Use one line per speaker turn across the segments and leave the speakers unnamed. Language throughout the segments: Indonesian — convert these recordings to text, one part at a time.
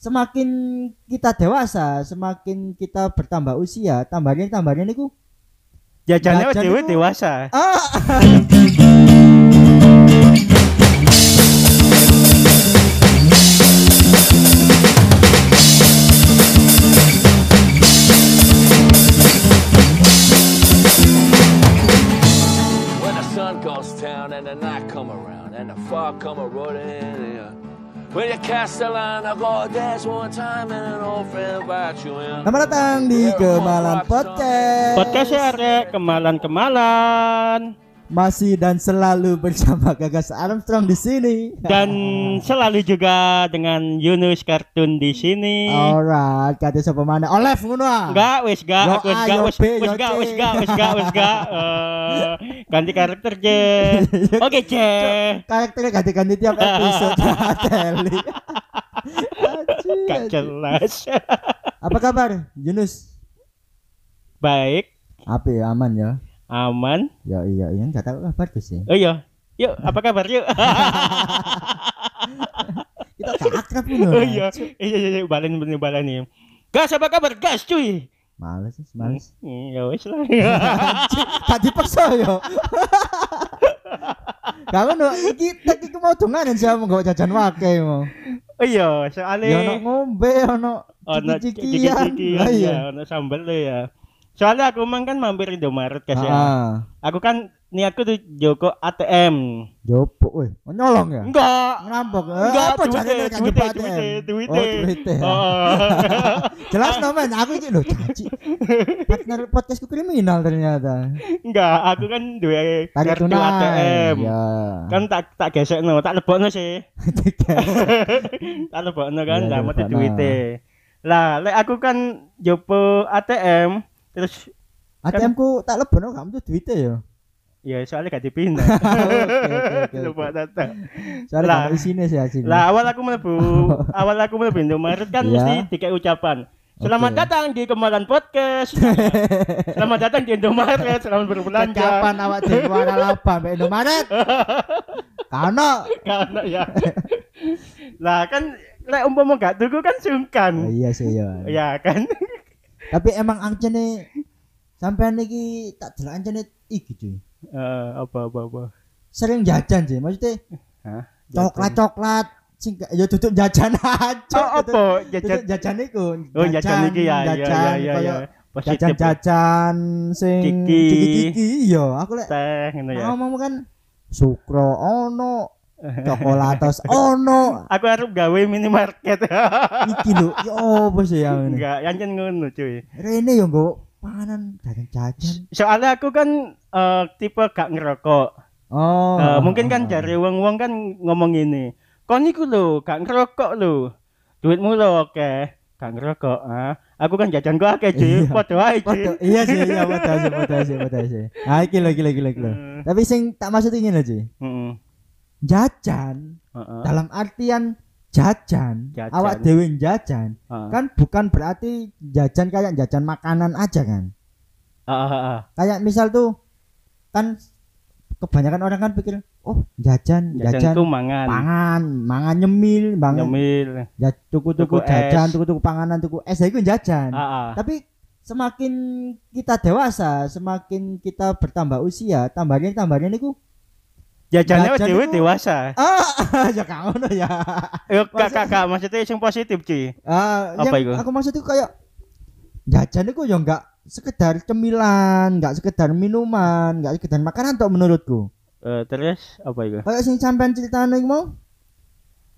semakin kita dewasa, semakin kita bertambah usia, tambahnya tambahnya niku
Jajannya
Jajan
dewe dewasa.
ah
When the sun goes down and the night come around and the fog come a rolling in. When you cast a line, I go dance one time and an old friend invite you in.
Selamat datang di Kemalan Podcast.
Podcast ya kemalan-kemalan
Masih dan selalu bersama Gagas Armstrong di sini.
dan selalu juga dengan Yunus Kartun di sini.
Alright, kata siapa mana? Olef ngono ah.
Enggak, wis gak, aku wis
A,
gak, wis wis gak, wis gak, wis gak, wis gak. Ganti karakter je. Oke, je.
Karakternya ganti-ganti tiap episode. Teli. Anjir,
Gak jelas.
Apa kabar, Yunus?
Baik,
Apa ya aman ya?
Aman.
Ya iya iya nggak tahu kabar tuh sih.
Oh iya. Yuk, apa kabar yuk?
Kita akrab pun.
oh iya. Iya, iya, iya, balen bener balen nih. Gas apa kabar? Gas cuy.
Males sih, males.
Hmm, Ya wis lah.
Gak dipaksa yo. Gak ngono, iki tek iki mau donganan sih mau gak jajan wake mau.
Oh iya,
Ya ono
soalnya
ngombe ono
ono
ciki-cikian.
ciki-cikian
Lah
ya,
iya.
ono sambel ya. Soalnya aku emang kan mampir Indomaret guys ya.
Ah,
Aku kan niatku tuh Joko ATM.
jopo weh. Mau nyolong ya?
Enggak.
Ngerampok. Eh,
Enggak,
apa
duite,
caranya kan ATM?
duite.
Oh, duite. ya.
Oh.
Jelas no men, aku iki lho caci. Partner podcastku kriminal ternyata.
Enggak, aku kan
Tarik
kartu. ATM.
Ya.
Kan tak tak gesekno, tak lebokno sih. tak lebokno kan, mati
lebokno.
duite. Lah, lek aku kan jopo ATM terus
ATM ku tak lebono kamu tuh duite ya.
ya soalnya gak dipindah.
Oke oke oke.
Lupa data.
Soalnya kan isine sih asine.
Lah awal aku mlebu, awal aku mlebu Indomaret kan
Iya.
mesti dikai ucapan. Selamat
Oke.
datang di Kemalan Podcast. selamat datang di Indomaret, selamat berbelanja.
Kapan awak warna laba mbek Indomaret? Kano.
Karena ya. lah kan lek umpama gak tuku kan sungkan.
Oh, iya sih ya.
Ya kan.
Tapi emang ancene sampean iki tak delok ancene iki cuy.
Eh, apa apa apa.
Sering jajan sih, maksudnya
Hah?
coklat-coklat sing ya tutup jajan aja.
Oh, apa?
Jajan
Jajan.
iku.
Oh, jajan iki ya, ya, ya,
jajan
ya, ya. Ya.
Jajan-jajan sing
Kiki.
ciki-ciki iya, aku lek
teh ngono ya.
ngomong kan sukro ono, coklatos ono.
Aku harus gawe minimarket.
Iki lho, ya opo sih ya ini.
Enggak, yang ngono cuy.
Rene yo nggo panganan jajan-jajan.
Soalnya aku kan eh, tipe gak ngerokok.
Oh.
Eh, mungkin kan dari wong-wong kan ngomong ini. Kon iku lho, gak ngerokok lho. Duitmu lho oke, gak ngerokok. Ah, aku kan jajan gua akeh, Ci.
Iya.
Padha Ci.
Waduh, iya sih, iya padha sih, padha sih, padha sih. Ah, iki lho, iki lho, iki lho.
Hmm.
Tapi sing tak maksud ingin lho, Ci.
Heeh.
Jajan
Heeh.
dalam artian jajan,
Jajan.
awak dewe jajan,
Heeh.
kan bukan berarti jajan kayak jajan makanan aja kan.
Ah.
Kayak misal tuh kan kebanyakan orang kan pikir, oh jajan, jajan,
Jajanku mangan.
pangan, mangan nyemil, mangan
Nyemil.
ya tuku-tuku
Tuku es.
jajan, tuku-tuku panganan, tuku es, itu jajan.
Ah.
Tapi semakin kita dewasa, semakin kita bertambah usia, tambahnya tambahnya niku
Jajannya
Jajan
dhewe
iku-
dewasa.
ah ya ngono ya.
Kakak kak maksudnya sing positif, Ci.
Ah,
Apa
yang
iku?
Aku maksud itu kayak jajan itu ya enggak sekedar cemilan, enggak sekedar minuman, enggak sekedar makanan tok menurutku.
Eh, terus apa itu?
Kayak sing sampean ceritane iku mau.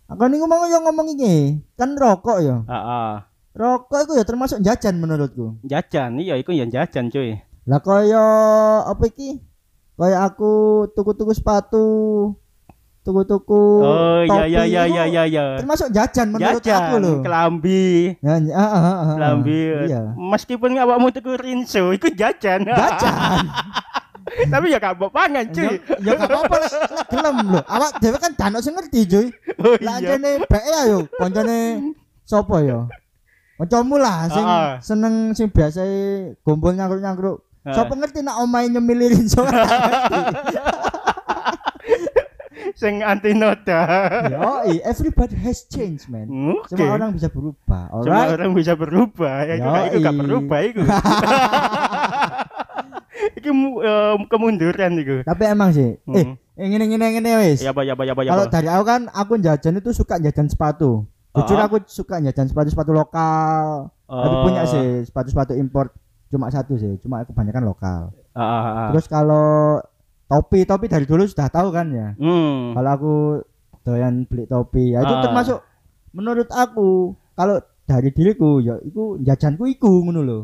Aku niku mau yo ngomong iki, kan rokok ya.
Ah, ah.
Rokok itu ya termasuk jajan menurutku.
Jajan, iya iku yang jajan, cuy.
Lah kaya apa iki? Kayak aku tuku-tuku sepatu, tuku-tuku
Oh, iya iya iya
itu
iya iya iya.
Termasuk jajan menurut aku
Jajan,
loh.
kelambi,
Ya, ya, ah, ah, ah, ah.
kelambi.
Iya.
Meskipun awakmu tuku rinso, iku jajan.
Jajan.
Tapi ya gak pangan,
ya,
cuy.
ya gak apa-apa gelem lho. Awak dhewe kan dan sing ngerti, cuy.
Oh
Lah
iya.
jane beke ayo koncone sapa ya? Kancamu lah sing seneng sing biasa gombol nyangkruk-nyangkruk.
Ah.
Sapa ngerti nak omahe nyemilirin so.
sing anti noda.
Yo, everybody has changed, man.
Oke.
Semua orang bisa berubah.
Semua
Alright.
orang bisa berubah. Ya itu gak- itu gak berubah iku. Iki eh, kemunduran iku.
Tapi emang sih, eh,
Hmm.
eh, ngene ngene ngene wis.
Ya apa ya apa ya apa ya
Kalau dari aku kan aku jajan itu suka jajan sepatu. Jujur
Ah.
aku suka jajan sepatu-sepatu lokal. Tapi
Oh.
punya sih sepatu-sepatu import cuma satu sih, cuma aku kebanyakan lokal.
Ah, ah, ah.
Terus kalau topi, topi dari dulu sudah tahu kan ya.
Hmm.
Kalau aku doyan beli topi, ya itu
Ah.
termasuk menurut aku kalau dari diriku ya itu jajanku iku ngono lho.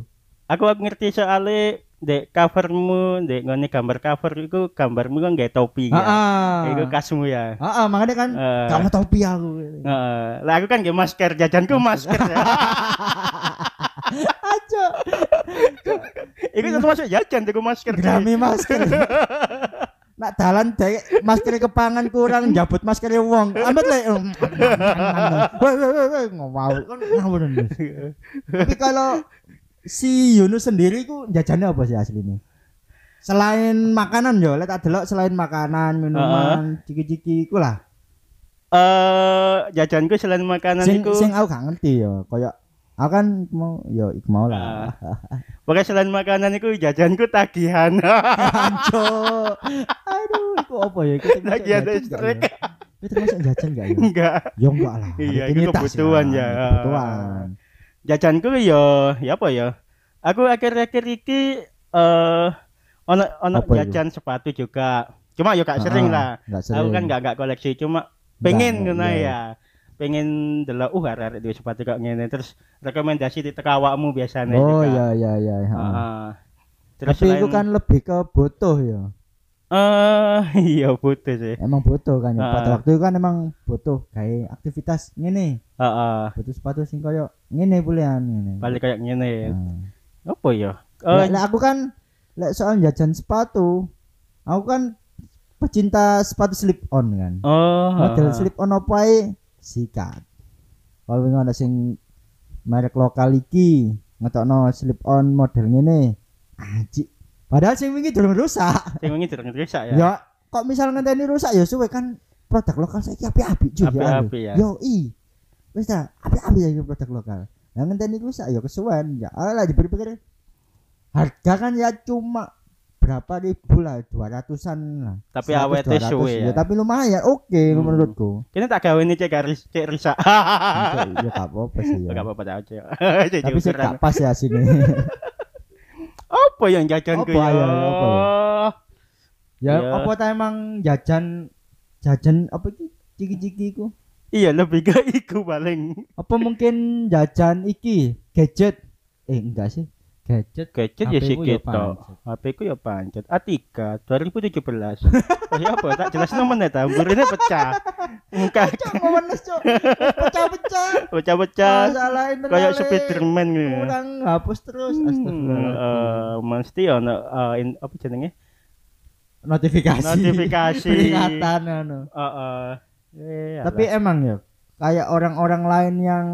Aku aku ngerti soalnya dek covermu, dek ngene gambar cover iku gambarmu kan gak topi ya. Iku kasmu ya.
Heeh, makanya kan
Eh.
kamu topi aku.
Heeh. Lah aku kan gak masker, jajanku masker ya.
Aja.
Iku termasuk jajan tuku masker.
Grami masker. Nak dalan dek masker kepangan kurang jabut masker wong. Amat le. Woi woi woi woi ngawur kan ngawur. Tapi kalau si Yunus sendiri ku jajannya apa sih aslinya? Selain makanan yo, lihat delok selain makanan, minuman, ciki-ciki ku lah.
Eh jajanku selain makanan
Sing
iku
sing aku gak ngerti yo, koyo aku kan mau yo iku mau lah.
Pokoknya selain makanan iku jajanku tagihan.
Anco. Aduh, iku apa ya? Iku termasuk
Tagihan listrik.
ya? Itu termasuk jajan gak ya?
Enggak.
Ya enggak lah.
Iya, itu kebutuhan ya.
Kebutuhan.
Jajanku ya ya apa ya? Aku akhir-akhir iki eh ono ono
Apa itu?
jajan sepatu juga. Cuma ya gak sering
Ah,
lah.
Enggak sering.
Aku kan gak gak koleksi cuma pengen
Enggak,
ngono
iya.
ya. Pengen delok uh arek duwe sepatu kok ngene terus rekomendasi di teka awakmu biasanya
Oh
juga.
iya iya iya. ha.
Heeh. Terus
Tapi itu
selain-
kan lebih ke butuh ya.
eh iya butuh sih.
Emang butuh kan ya. Pada
Ah.
waktu itu kan emang butuh kayak aktivitas ngene.
Heeh.
Butuh sepatu sing koyo ngene pulian ngene.
Balik kayak ngene.
Nah.
Apa ya? Eh,
lek aku kan lek soal jajan sepatu, aku kan pecinta sepatu slip on kan.
oh.
Model slip on apa ae sikat. Kalau ngono sing merek lokal iki ngetokno slip on model ngene. Aji. Padahal sing wingi durung rusak.
Sing wingi durung rusak ya.
Ya, kok misal ngenteni rusak ya suwe kan produk lokal saiki apik-apik cuy.
Apik-apik ya.
Yo i. Wis ta, apik-apik ya produk lokal. Nah ngenteni rusak ya kesuwen. Ya alah dipikir-pikir. Harga kan ya cuma berapa ribu lah, dua ratusan lah.
Tapi
100,
awetnya
200,
suwe ya.
Tapi lumayan, oke
Hmm.
menurutku.
Kini tak gawe ini cek garis cek rusak.
ya gak apa-apa sih ya.
Enggak apa-apa aja. Cek
Tapi sih gak pas ya sini.
Apa yang jajanku
Apa
ya?
ya, apa ya
Ya.
apa ta emang jajan jajan apa iki ciki-ciki ku?
Iya lebih ke iku paling.
Apa mungkin jajan iki gadget? Eh enggak sih. Gadget.
Gadget ya
HP ku ya
sikit
pancet.
tok. HP ku ya pancet. A3 2017. Oh ya apa? Tak jelas nomor ya tamburine pecah. Muka
Cok ngomenes cok. Pecah-pecah.
pecah-pecah.
Masalah internet.
Kayak Spiderman gitu.
Kurang hapus terus.
Hmm,
Astagfirullah.
eh, mesti ono eh, in- apa jenenge?
Notifikasi.
Notifikasi.
Peringatan anu.
Heeh. Eh,
Tapi emang ya kayak orang-orang lain yang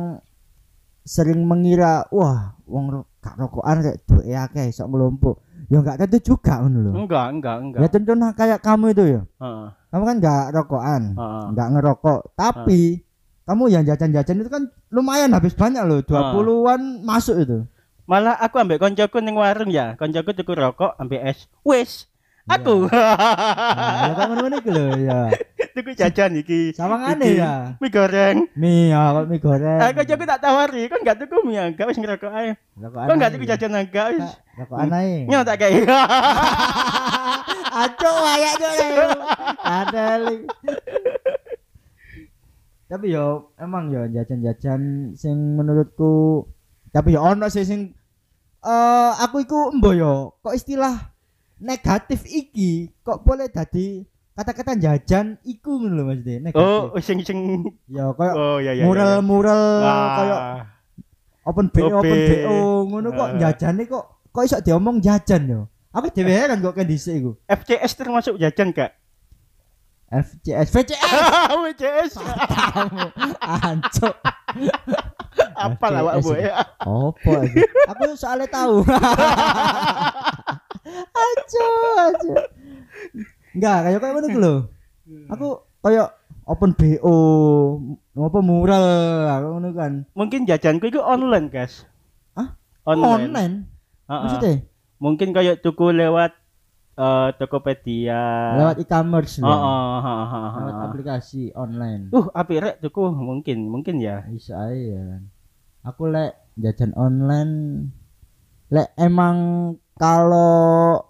sering mengira wah wong gak rokokan kayak duwe akeh sok ngelompok. Ya enggak tentu juga ngono lho.
enggak, enggak, enggak.
Ya tentu nah kayak kamu itu ya.
Heeh.
Kamu kan enggak rokokan,
Heeh.
enggak ngerokok, tapi kamu yang jajan-jajan itu kan lumayan habis banyak loh, 20-an masuk itu.
Malah aku ambek koncoku ning warung ya. Koncoku tuku rokok ambek es. Wis. Aku.
Nah, ya ngono iki lho ya.
tuku jajan iki.
Sawangane ya.
Mie goreng.
Mie ya, kok mie goreng.
Eh koncoku tak tawari, kon gak tuku mie enggak wis ngerokok ae.
Rokokan
Kon gak
ae.
tuku jajan enggak wis.
Rokokan ae.
Nyo tak kayak.
Aco wayak cok. Adel. Tapi yo emang yo jajan-jajan sing menurutku tapi yo ono sih sing eh aku iku embo yo kok istilah negatif iki kok boleh dadi kata-kata jajan iku ngono lho maksudnya negatif.
Oh, sing sing
Ya koyo
Oh iya iya. iya.
mural-mural
Wah.
koyo open BO
OP.
open BO ngono kok
Ah.
jajane kok kok iso diomong jajan yo. Aku dhewe heran kok kan dhisik iku.
FCS termasuk jajan gak?
FCS VCS
WCS.
kamu ancok
Apa lah
FCS.
Bu ya?
opo aku soalnya tahu ancok ancok enggak kayak kayak ngono iku lho aku kayak open BO apa mural aku ngono kan.
Mungkin jajanku itu online, guys.
Hah?
Online.
Online.
Heeh.
Maksudnya
Mungkin kayak tuku lewat eh Tokopedia.
lewat e-commerce
Oh, oh, ha, ha, ha,
Lewat aplikasi online.
Uh, apik rek tuku mungkin, mungkin ya.
Bisa aja ya. Aku lek jajan online lek emang kalau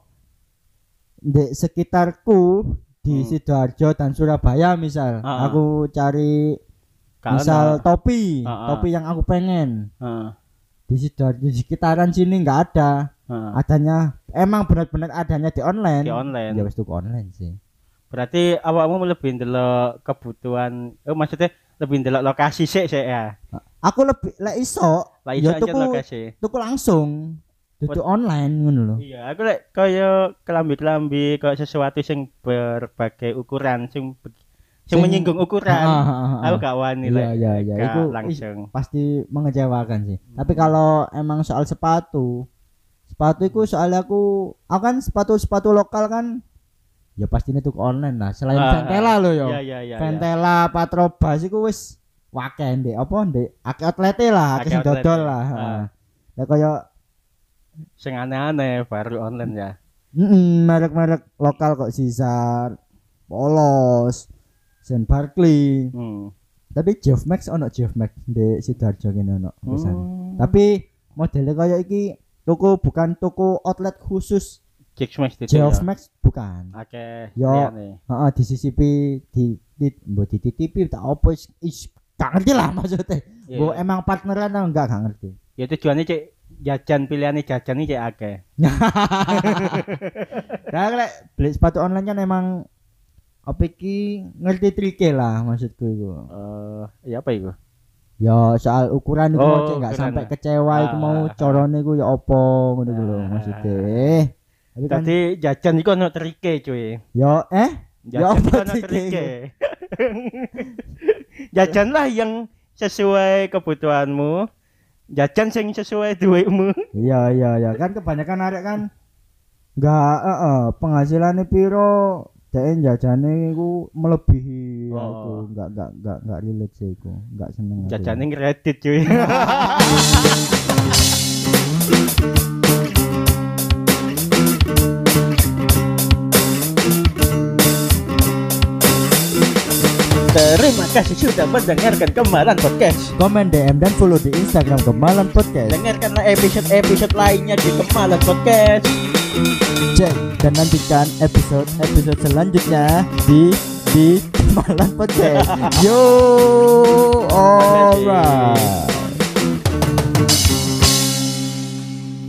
di sekitarku di
Hmm.
Sidoarjo dan Surabaya misal
Ah, ah.
aku cari
Karena-
misal topi
Ah, ah.
topi yang aku pengen
Heeh,
di Sidoarjo di sekitaran sini nggak ada
heeh.
adanya emang benar-benar adanya di online
Di online.
ya tuku online sih
Berarti awakmu lebih ndelok kebutuhan, oh maksudnya lebih ndelok lokasi sih sih ya.
aku lebih lek iso
Lah
ya
iso aja
tuku
lokasi.
tuku langsung tuku online ngono lho
Iya, aku lek kaya kelambi-kelambi kaya sesuatu sing berbagai ukuran sing sing menyinggung ukuran.
Ah, ah, ah, ah.
Aku gak wani
Iya,
lek
iya, iya. Iku
langsung.
pasti mengecewakan sih.
Hmm.
Tapi kalau emang soal sepatu, sepatu itu soalnya aku, aku kan sepatu sepatu lokal kan, ya pastinya tuh online lah. Selain
Ah,
Ventela loh yo,
Iya, iya, iya. iya.
Ventela, Patrobas itu wis wakeh ndek apa ndek akeh outlete lah, akeh
outlet.
dodol lah.
Ah.
heeh. Ya kaya
Sing aneh-aneh baru online ya.
mm, merek-merek lokal kok Sisar, Polos, Saint Barkley.
Hmm.
Tapi Geoff Max ono Geoff Max di Sidoarjo kene ono.
Hmm.
Tapi modelnya kayak iki toko bukan toko outlet khusus
Smash itu.
Geoff
ya.
Max bukan.
Oke.
Yo.
liyane.
Heeh disisipi di di mbok dititipi tak opo is, is gak ngerti lah maksudnya. Mbok emang partneran atau enggak gak ngerti.
Ya tujuannya cek jajan pilihannya jajan ini cek akeh.
Nah, lek beli sepatu online kan emang apa iki ngerti trike lah maksudku itu.
Eh, ya apa itu?
Ya soal ukuran iku
Oh,
nggak sampai kecewa iku mau
Ah.
corone iku ya opo ngono iku lho maksudnya. Eh, Tapi kan
Tadi jajan itu ono trike cuy.
yo eh Ya
Jajan itu ono
trike.
Jajanlah yang sesuai kebutuhanmu. Jajan sing sesuai duitmu.
Iya iya iya kan kebanyakan arek kan enggak heeh penghasilannya piro dhek jajane iku melebihi
Oh.
aku enggak enggak enggak enggak relate sih iku enggak seneng.
Jajannya kredit cuy. Terima kasih sudah mendengarkan Kemalan Podcast.
komen DM dan follow di Instagram Kemalan Podcast
Dengarkanlah episode-episode lainnya di Kemalan Podcast.
Cek dan nantikan episode episode selanjutnya di di Kemalan Podcast yo alright